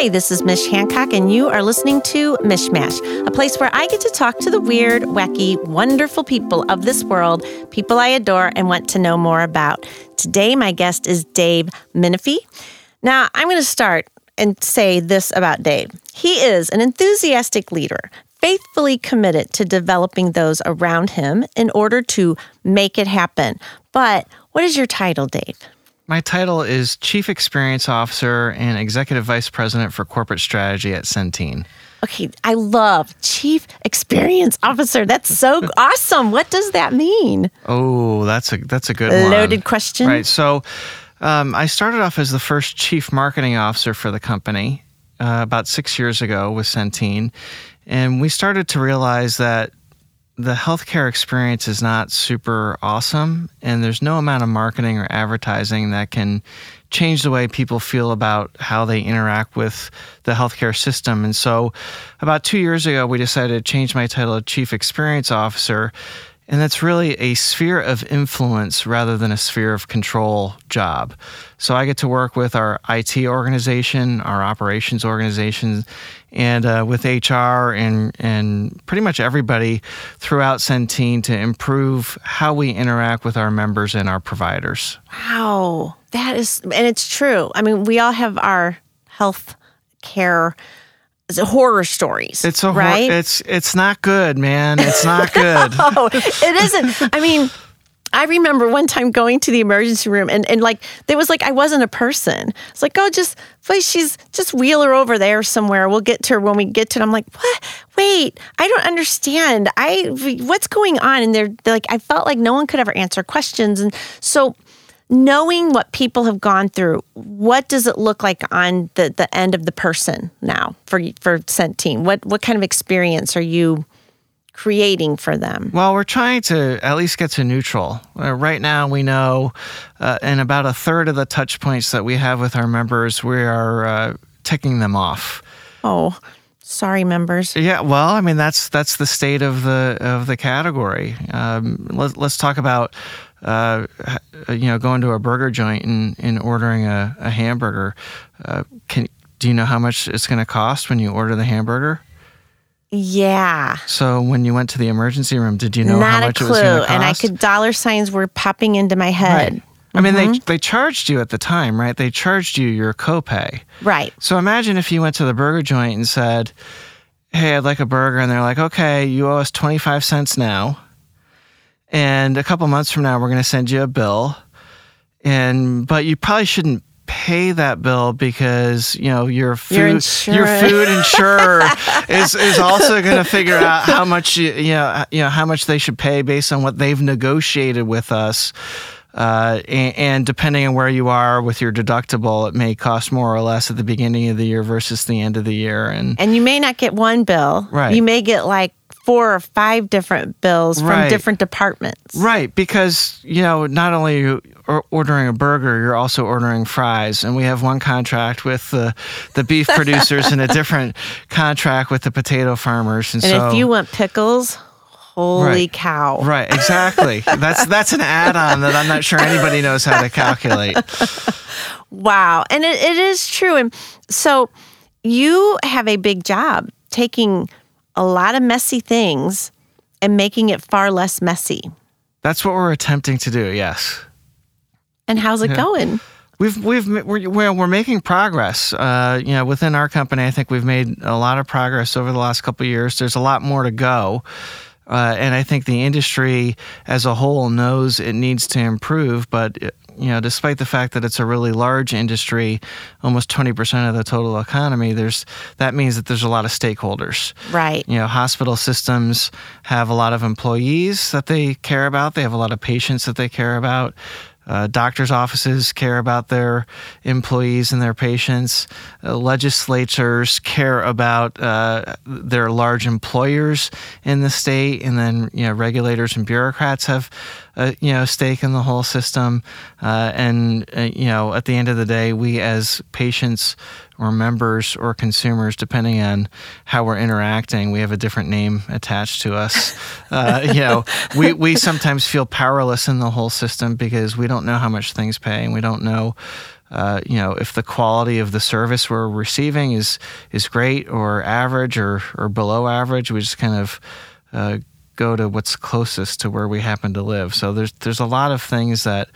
Hi, this is Mish Hancock, and you are listening to Mishmash, a place where I get to talk to the weird, wacky, wonderful people of this world, people I adore and want to know more about. Today, my guest is Dave Menefee. Now, I'm going to start and say this about Dave. He is an enthusiastic leader, faithfully committed to developing those around him in order to make it happen. But what is your title, Dave? My title is Chief Experience Officer and Executive Vice President for Corporate Strategy at Centene. Okay, I love Chief Experience Officer. That's so awesome. What does that mean? Oh, that's a that's a good loaded one. question. Right. So, um, I started off as the first Chief Marketing Officer for the company uh, about six years ago with Centene, and we started to realize that the healthcare experience is not super awesome, and there's no amount of marketing or advertising that can change the way people feel about how they interact with the healthcare system. And so, about two years ago, we decided to change my title to Chief Experience Officer. And that's really a sphere of influence rather than a sphere of control job. So I get to work with our IT organization, our operations organization, and uh, with HR and and pretty much everybody throughout Centene to improve how we interact with our members and our providers. Wow, that is, and it's true. I mean, we all have our health care horror stories. It's a right. it's it's not good, man. It's not good. no, it isn't. I mean I remember one time going to the emergency room and, and like there was like I wasn't a person. It's like, oh just please she's just wheel her over there somewhere. We'll get to her when we get to it. I'm like, what? Wait, I don't understand. I what's going on? And they're, they're like, I felt like no one could ever answer questions. And so knowing what people have gone through, what does it look like on the, the end of the person now for for Centene? What what kind of experience are you creating for them? Well, we're trying to at least get to neutral. Uh, right now, we know uh, in about a third of the touch points that we have with our members, we are uh, ticking them off. Oh, sorry, members. Yeah, well, I mean that's that's the state of the of the category. Um, let, let's talk about. Uh, you know, going to a burger joint and, and ordering a, a hamburger. Uh, can do you know how much it's going to cost when you order the hamburger? Yeah. So when you went to the emergency room, did you know Not how much a clue. it was going to cost? And I could dollar signs were popping into my head. Right. I mean, mm-hmm. they they charged you at the time, right? They charged you your copay. Right. So imagine if you went to the burger joint and said, "Hey, I'd like a burger," and they're like, "Okay, you owe us twenty five cents now, and a couple months from now, we're going to send you a bill." And but you probably shouldn't pay that bill because you know your food your, your food insurer is is also going to figure out how much you, you know you know how much they should pay based on what they've negotiated with us. Uh, and, and, depending on where you are with your deductible, it may cost more or less at the beginning of the year versus the end of the year. And and you may not get one bill. Right. You may get like four or five different bills from right. different departments. Right, because you know not only you ordering a burger, you're also ordering fries, and we have one contract with the the beef producers and a different contract with the potato farmers. And, and so, if you want pickles, holy right, cow! Right, exactly. that's that's an add-on that I'm not sure anybody knows how to calculate. wow, and it, it is true, and so you have a big job taking a lot of messy things and making it far less messy. That's what we're attempting to do, yes. And how's it yeah. going? We've we've we're we're making progress. Uh, you know, within our company, I think we've made a lot of progress over the last couple years. There's a lot more to go. Uh, and I think the industry as a whole knows it needs to improve, but you know, despite the fact that it's a really large industry, almost 20% of the total economy, there's that means that there's a lot of stakeholders. Right. You know, hospital systems have a lot of employees that they care about. They have a lot of patients that they care about. Uh, doctors' offices care about their employees and their patients. Uh, legislatures care about uh, their large employers in the state, and then you know regulators and bureaucrats have a you know stake in the whole system. Uh, and uh, you know, at the end of the day, we as patients or members or consumers, depending on how we're interacting, we have a different name attached to us. Uh, you know, we, we sometimes feel powerless in the whole system because we don't know how much things pay and we don't know uh, you know, if the quality of the service we're receiving is is great or average or or below average, we just kind of uh, go to what's closest to where we happen to live. So there's there's a lot of things that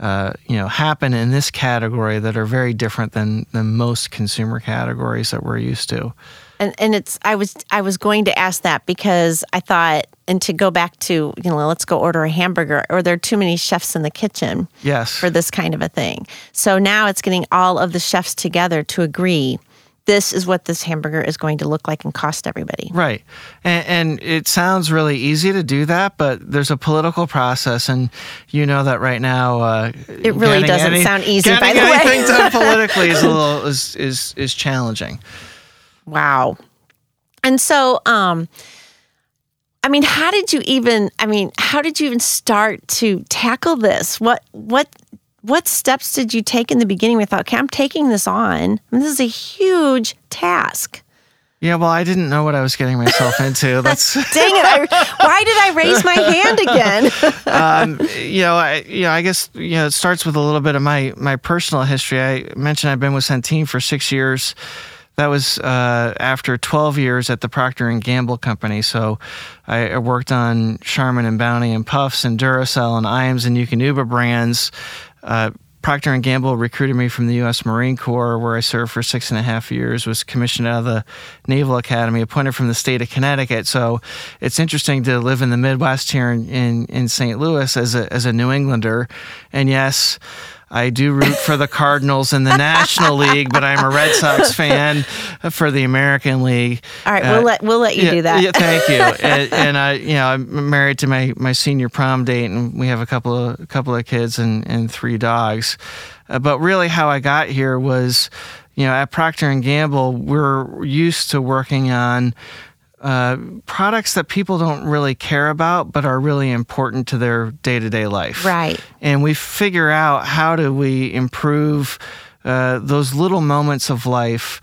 uh, you know happen in this category that are very different than than most consumer categories that we're used to. And and it's I was I was going to ask that because I thought and to go back to you know let's go order a hamburger or there are too many chefs in the kitchen yes for this kind of a thing. So now it's getting all of the chefs together to agree this is what this hamburger is going to look like and cost everybody. Right. And, and, it sounds really easy to do that, but there's a political process, and you know that right now. Uh, it really doesn't any, sound easy. By the anything way. done politically is a little is is is challenging. Wow. And so, um, I mean, how did you even? I mean, how did you even start to tackle this? What what what steps did you take in the beginning? We thought, okay, I'm taking this on. This is a huge task. Yeah, well, I didn't know what I was getting myself into. That's dang it! I, why did I raise my hand again? um, you know, I, you know, I guess you know it starts with a little bit of my my personal history. I mentioned I've been with Centene for six years. That was uh, after 12 years at the Procter and Gamble company. So I, I worked on Charmin and Bounty and Puffs and Duracell and Iams and Eukanuba brands. Uh, Procter and Gamble recruited me from the U.S. Marine Corps, where I served for six and a half years. Was commissioned out of the Naval Academy, appointed from the state of Connecticut. So it's interesting to live in the Midwest here in in, in St. Louis as a as a New Englander. And yes, I do root for the Cardinals in the National League, but I'm a Red Sox fan for the American League. All right, uh, we'll let we'll let you yeah, do that. Yeah, thank you. and, and, I, you know, I'm married to my my senior prom date, and we have a couple of a couple of kids and and three dogs. Uh, but really, how I got here was, you know, at Procter and Gamble, we're used to working on uh, products that people don't really care about but are really important to their day-to-day life right and we figure out how do we improve uh, those little moments of life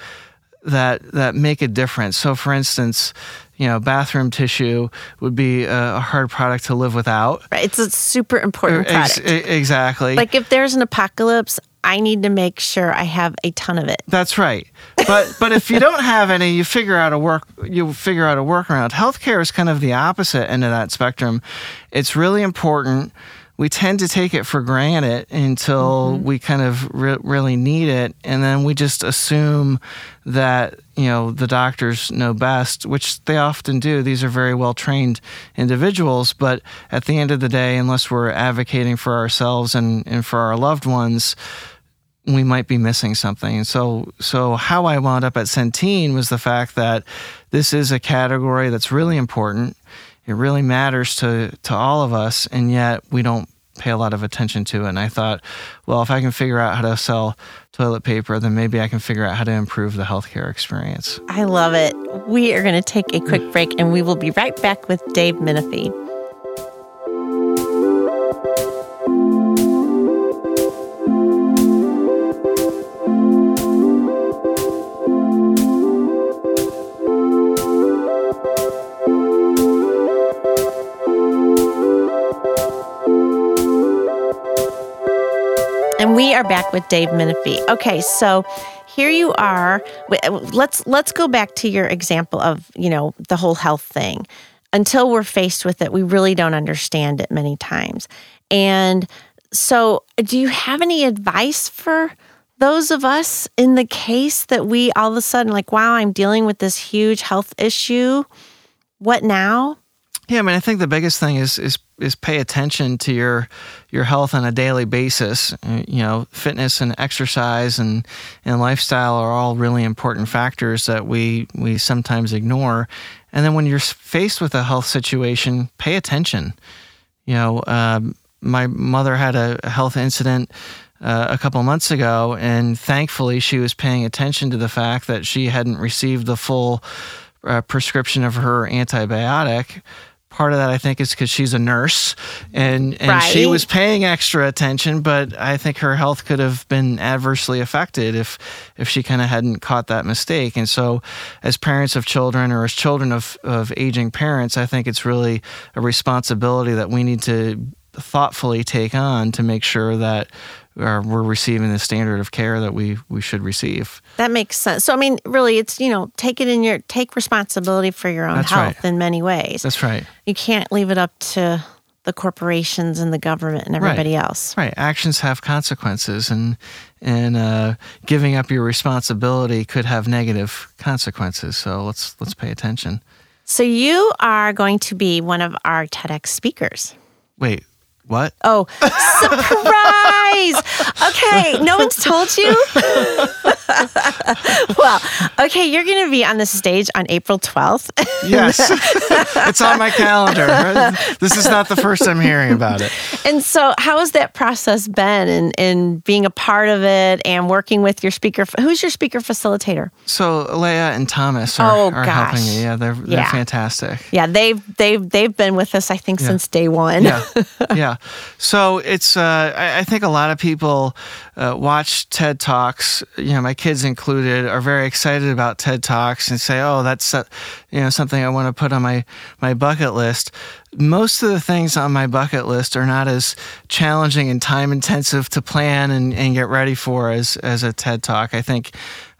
that that make a difference so for instance you know, bathroom tissue would be a, hard product to live without. Right. It's a super important product. Ex- exactly. Like if there's an apocalypse, I need to make sure I have a ton of it. That's right. But but if you don't have any, you figure out a work you figure out a workaround. Healthcare is kind of the opposite end of that spectrum. It's really important. We tend to take it for granted until mm-hmm. we kind of re- really need it, and then we just assume that you know the doctors know best, which they often do. These are very well trained individuals, but at the end of the day, unless we're advocating for ourselves and, and for our loved ones, we might be missing something. And so, so how I wound up at Centene was the fact that this is a category that's really important. It really matters to to all of us, and yet we don't pay a lot of attention to it. And I thought, well, if I can figure out how to sell toilet paper, then maybe I can figure out how to improve the healthcare experience. I love it. We are going to take a quick break, and we will be right back with Dave Menefee. Are back with Dave Menefee. Okay, so here you are. Uh, let's let's go back to your example of, you know, the whole health thing. Until we're faced with it, we really don't understand it many times. And so, do you have any advice for those of us in the case that we all of a sudden like, wow, I'm dealing with this huge health issue? What now? Yeah, I mean, I think the biggest thing is is is pay attention to your your health on a daily basis. Uh, you know, fitness and exercise and and lifestyle are all really important factors that we we sometimes ignore. And then when you're faced with a health situation, pay attention. You know, um, my mother had a health incident. Uh, a couple months ago, and thankfully, she was paying attention to the fact that she hadn't received the full uh, prescription of her antibiotic part of that I think is because she's a nurse and and right. she was paying extra attention, but I think her health could have been adversely affected if if she kind of hadn't caught that mistake. And so, as parents of children or as children of of aging parents, I think it's really a responsibility that we need to thoughtfully take on to make sure that are, we're receiving the standard of care that we we should receive. That makes sense. So I mean, really, it's you know, take it in your take responsibility for your own That's health right. in many ways. That's right. you can't leave it up to the corporations and the government and everybody else. Right. Actions have consequences, and and uh, giving up your responsibility could have negative consequences. So let's let's pay attention. So you are going to be one of our TEDx speakers. Wait, what? Oh, surprise! okay, no one's told you. well, okay, you're going to be on the stage on April 12th. Yes, it's on my calendar. This is not the first I'm hearing about it. and so, how has that process been in, in being a part of it and working with your speaker? Who's your speaker facilitator? So Leah and Thomas are, Oh, are helping me. Yeah, they're they're Yeah. fantastic. Yeah, they've they've they've been with us, I think, since day one. yeah, yeah. So it's uh, I, I think a lot of people uh, watch TED Talks. You know, my kids included are very excited about TED Talks and say, "Oh, that's uh, you know something I want to put on my my bucket list." Most of the things on my bucket list are not as challenging and time intensive to plan and, and get ready for as as a TED Talk. I think.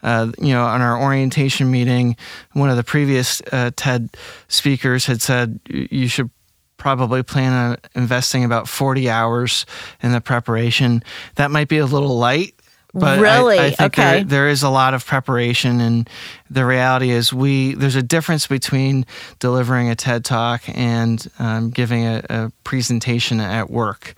Uh, you know, on our orientation meeting, one of the previous uh, TED speakers had said you should probably plan on investing about 40 hours in the preparation. That might be a little light. But I- Really? I, think Okay. there, there is a lot of preparation, and the reality is, we there's a difference between delivering a TED talk and um, giving a, a presentation at work.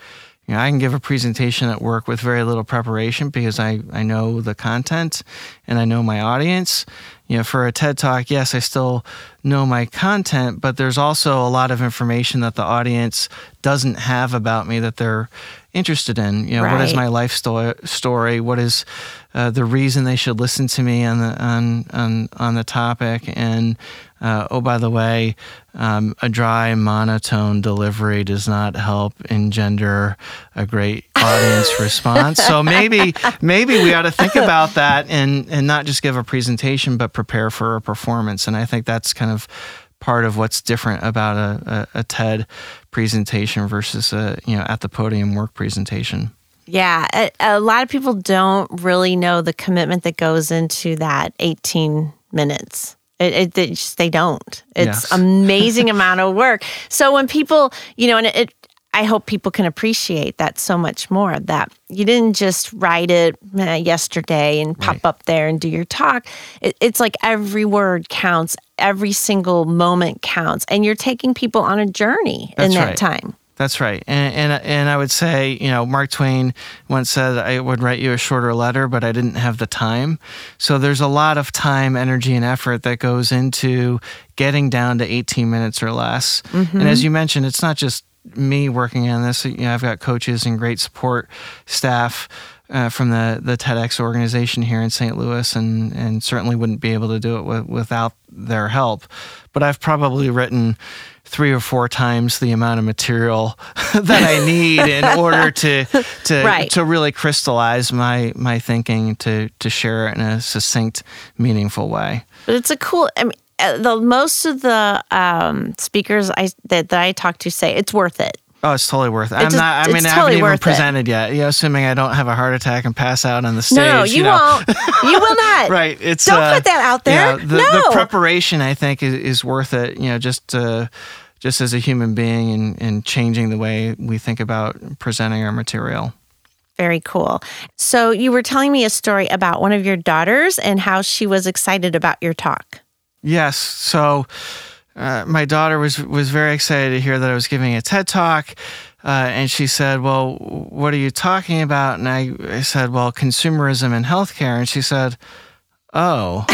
You know, I can give a presentation at work with very little preparation because I, I know the content and I know my audience. You know, for a TED Talk, yes, I still know my content, but there's also a lot of information that the audience doesn't have about me that they're interested in. You know, what is my life sto- story? What is uh, the reason they should listen to me on the on on on the topic? And uh, oh, by the way, um, a dry monotone delivery does not help engender a great audience response. So maybe maybe we ought to think about that and and not just give a presentation, but prepare for a performance. And I think that's kind of part of what's different about a, a, a TED presentation versus a you know at the podium work presentation. Yeah, a, a lot of people don't really know the commitment that goes into that 18 minutes. It, it, they just they don't. It's Yes. amazing amount of work. So when people, you know, and it, I hope people can appreciate that so much more. That you didn't just write it eh, yesterday and pop Right. up there and do your talk. It, it's like every word counts, every single moment counts, and you're taking people on a journey in that right. time. That's right, and, and and I would say, you know, Mark Twain once said, "I would write you a shorter letter, but I didn't have the time." So there's a lot of time, energy, and effort that goes into getting down to 18 minutes or less. And as you mentioned, it's not just me working on this. You know, I've got coaches and great support staff. Uh, from the, the TEDx organization here in St. Louis, and, and certainly wouldn't be able to do it with, without their help. But I've probably written three or four times the amount of material that I need in order to to Right. to really crystallize my my thinking to to share it in a succinct, meaningful way. But it's a cool. I mean, uh, the most of the um, speakers I that, that I talk to say it's worth it. Oh, it's totally worth it. I'm just- not. I mean, I totally haven't even worth it. presented yet. You know, assuming I don't have a heart attack and pass out on the stage. no, no, you, know. won't. You will not. right it's Don't uh, put that out there. yeah, the, no. the preparation i think is, is worth it you know just uh, just as a human being and, and changing the way we think about presenting our material Very cool. So you were telling me a story about one of your daughters and how she was excited about your talk. yes so uh, my daughter was was very excited to hear that i was giving a ted talk uh, and she said, "Well, what are you talking about?" And I, I said, "Well, consumerism and healthcare." And she said, "Oh,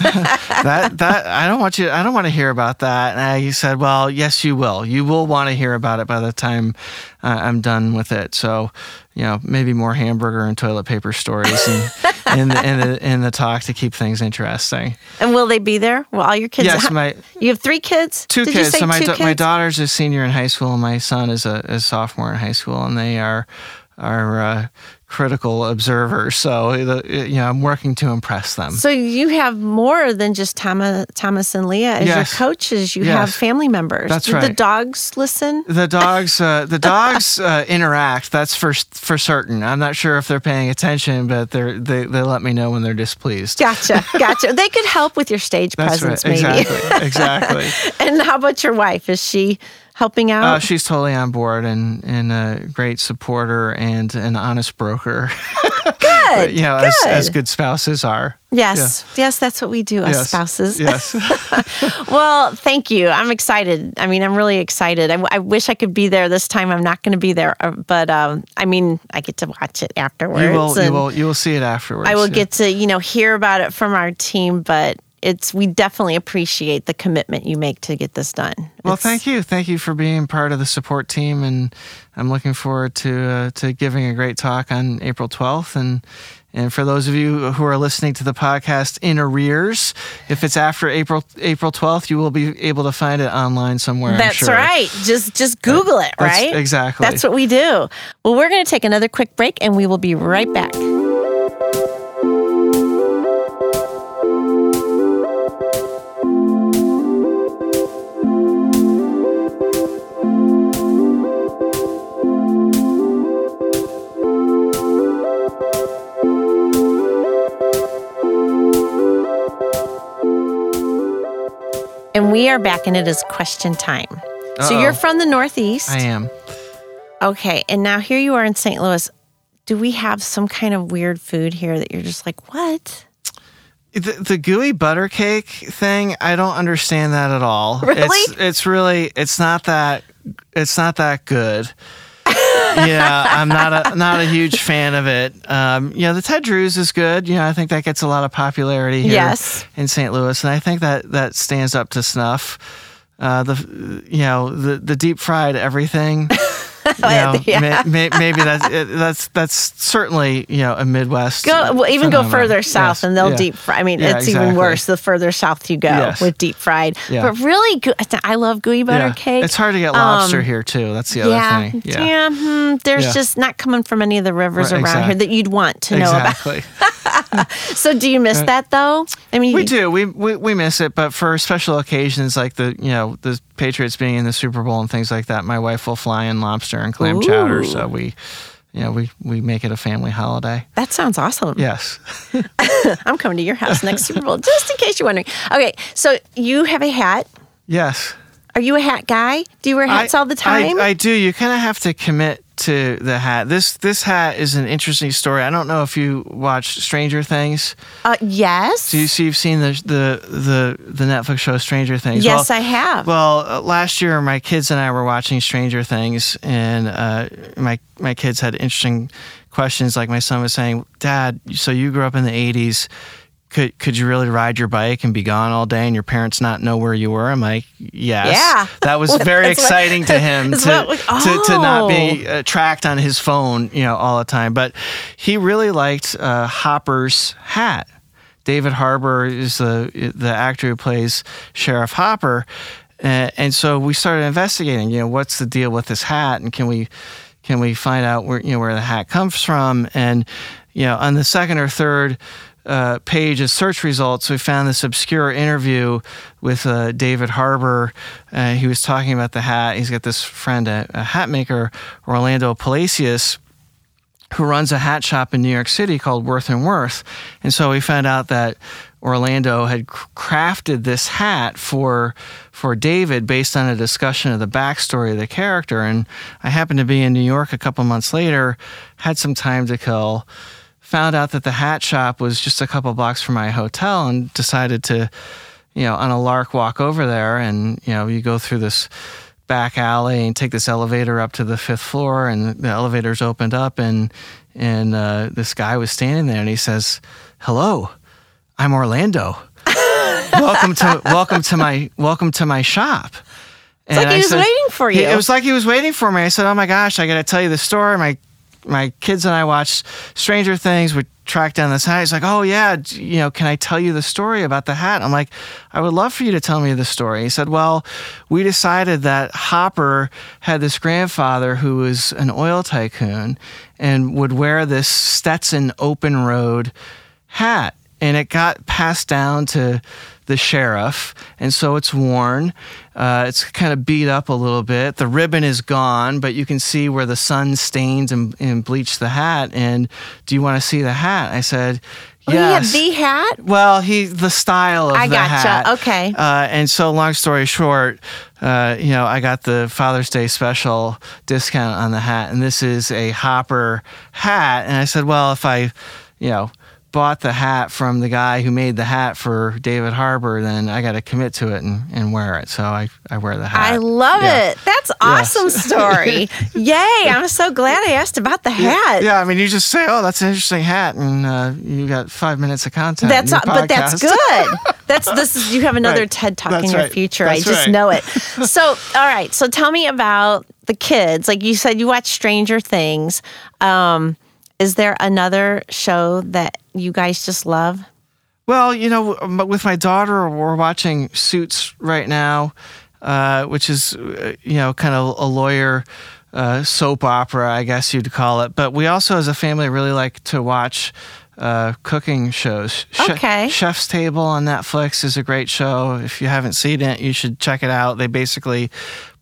that that I don't want you. I don't want to hear about that." And I said, "Well, yes, you will. You will want to hear about it by the time uh, I'm done with it." So, you know, maybe more hamburger and toilet paper stories in, in, the, in the in the talk to keep things interesting. And will they be there? Will all your kids? Yes, my you have three kids. two Did kids. You say so my two da- kids? my daughter's a senior in high school, and my son is a, a sophomore in high school, and they are are uh, critical observers. So you know, I'm working to impress them. So you have more than just Thomas, Thomas and Leah as Yes. your coaches. You Yes. have family members. That's Do The dogs listen. The dogs, uh, the dogs uh, interact. That's for for certain. I'm not sure if they're paying attention, but they're they, they let me know when they're displeased. Gotcha, gotcha. they could help with your stage That's presence, right. maybe. Exactly. Exactly. and how about your wife? Is she helping out? Uh, she's totally on board and, and a great supporter and an honest broker. good. you know, as, good. as good spouses are. Yes, yes, that's what we do as Yes. spouses. Yes. Well, thank you. I'm excited. I mean, I'm really excited. I, I wish I could be there this time. I'm not going to be there, uh, but um, I mean, I get to watch it afterwards. you will. You will. You will see it afterwards. I will yeah. get to you know hear about it from our team, but it's we definitely appreciate the commitment you make to get this done. Well, It's- thank you. Thank you for being part of the support team, and I'm looking forward to uh, to giving a great talk on April 12th. And and for those of you who are listening to the podcast in arrears, if it's after April April 12th, you will be able to find it online somewhere. I'm That's sure. right. Just just Google it, That's- right? exactly. That's what we do. Well, we're going to take another quick break, and we will be right back. And we are back, and it is question time. So Uh-oh. you're from the Northeast. I am. Okay, and now here you are in St. Louis. Do we have some kind of weird food here that you're just like, what? The, the gooey butter cake thing, I don't understand that at all. Really? It's, it's really, it's not that, it's not that good. Yeah, I'm not a not a huge fan of it. Um, you know, the Ted Drewes is good. You know, I think that gets a lot of popularity here Yes. in St. Louis, and I think that that stands up to snuff. Uh, the you know the the deep fried everything. Know, Yeah. may, may, maybe that's that's that's certainly you know a Midwest. Go well, even go further south, Yes, and they'll yeah. deep fry. I mean, Yeah, it's even worse the further south you go Yes. with deep fried. But really. I love gooey butter cake. It's hard to get lobster Um, here too. That's the other thing. yeah. hmm, there's just not coming from any of the rivers Right, around here that you'd want to know exactly. about. So, do you miss that though? I mean, we do. We, we we miss it, but for special occasions like the you know the Patriots being in the Super Bowl and things like that, my wife will fly in lobster and clam chowder. So we, you know, we we make it a family holiday. That sounds awesome. Yes. I'm coming to your house next Super Bowl, just in case you're wondering. Okay, so you have a hat. Yes. Are you a hat guy? Do you wear hats I- all the time? I, I do. You kind of have to commit to the hat. This this hat is an interesting story. I don't know if you watch Stranger Things. uh, yes. Do you see? You've seen the the the the Netflix show Stranger Things. yes, Well, I have. Well, uh, last year my kids and I were watching Stranger Things, and uh, my my kids had interesting questions. Like my son was saying, "Dad, so you grew up in the '80s. Could could you really ride your bike and be gone all day, and your parents not know where you were?" I'm like, "Yes." Yeah. That was very That's what- exciting to him to, what we- to to not be Oh. uh, tracked on his phone, you know, all the time. But he really liked uh, Hopper's hat. David Harbour is the the actor who plays Sheriff Hopper, uh, and so we started investigating. You know, what's the deal with this hat, and can we can we find out where you know where the hat comes from? And you know, on the second or third. Uh, page of search results, we found this obscure interview with uh, David Harbour. Uh, he was talking about the hat. He's got this friend, a, a hat maker, Orlando Palacios, who runs a hat shop in New York City called Worth and Worth. And so we found out that Orlando had crafted this hat for for David based on a discussion of the backstory of the character. And I happened to be in New York a couple months later, had some time to kill, found out that the hat shop was just a couple blocks from my hotel, and decided to, you know, on a lark walk over there. And you know, you go through this back alley and take this elevator up to the fifth floor and the elevator's opened up and and uh, this guy was standing there and he says hello i'm orlando welcome to welcome to my welcome to my shop It's like he was waiting for you. it was like he was waiting for me i said oh my gosh i gotta tell you the story my my kids and I watched Stranger Things. We tracked down this hat. He's like, "Oh yeah, you know, can I tell you the story about the hat?" I'm like, "I would love for you to tell me the story." He said, "Well, we decided that Hopper had this grandfather who was an oil tycoon and would wear this Stetson open road hat, and it got passed down to." The sheriff, and so it's worn. Uh, it's kind of beat up a little bit. The ribbon is gone, but you can see where the sun stains and, and bleached the hat. And do you want to see the hat? I said, Oh, yes. the hat? well, he the style of. I the gotcha. hat. Okay. Uh, and so, long story short, uh, you know, I got the Father's Day special discount on the hat, and this is a Hopper hat. And I said, well, if I, you know, bought the hat from the guy who made the hat for David Harbour, then I got to commit to it and, and wear it. So I, I wear the hat. I love Yeah. it. That's awesome story. Yay. I'm so glad I asked about the hat. Yeah, I mean, you just say, "Oh, that's an interesting hat," and uh, you got five minutes of content. That's in but that's good. That's this is you have another Right. TED talk That's in your right. future. I just right. know it. So, all right. So tell me about the kids. Like you said you watch Stranger Things. Um is there another show that you guys just love? Well, you know, with my daughter, we're watching Suits right now, uh, which is, uh, you know, kind of a lawyer uh, soap opera, I guess you'd call it. But we also, as a family, really like to watch uh, cooking shows. Okay. Chef's Table on Netflix is a great show. If you haven't seen it, you should check it out. They basically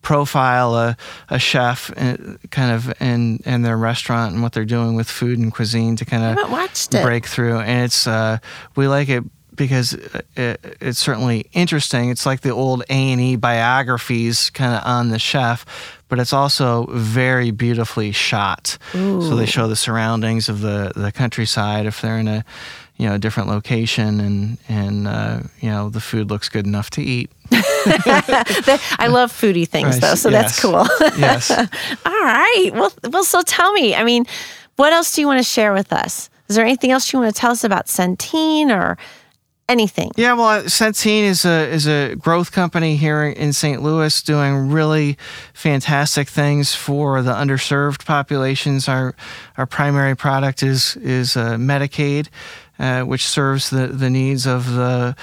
profile a, a chef uh, kind of in, in their restaurant and what they're doing with food and cuisine to kind of watched it. breakthrough and it's uh, we like it because it, it's certainly interesting. It's like the old a&e biographies kind of on the chef but it's also very beautifully shot. So they show the surroundings of the, the countryside if they're in a you know different location and and uh, you know the food looks good enough to eat I love foodie things Right, though, so that's cool. yes All right. Well, well, so tell me. I mean, what else do you want to share with us? Is there anything else you want to tell us about Centene or anything? Yeah, well, Centene is a is a growth company here in St. Louis, doing really fantastic things for the underserved populations. Our our primary product is is uh, Medicaid, uh, which serves the the needs of the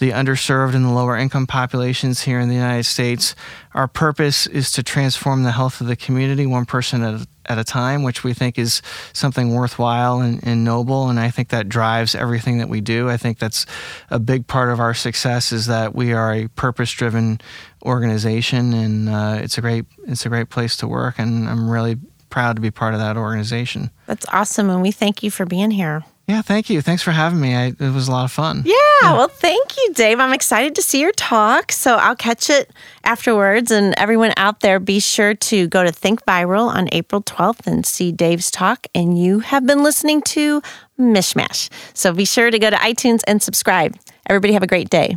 the underserved and the lower income populations here in the United States. Our purpose is to transform the health of the community one person at a, at a time, which we think is something worthwhile and, and noble. And I think that drives everything that we do. I think that's a big part of our success is that we are a purpose driven organization, and uh, it's a great it's a great place to work. And I'm really proud to be part of that organization. That's awesome. And we thank you for being here. Yeah, thank you. Thanks for having me. I, it was a lot of fun. Yeah, well, thank you, Dave. I'm excited to see your talk. So I'll catch it afterwards. And everyone out there, be sure to go to Think Viral on April 12th and see Dave's talk. And you have been listening to Mishmash. So be sure to go to iTunes and subscribe. Everybody have a great day.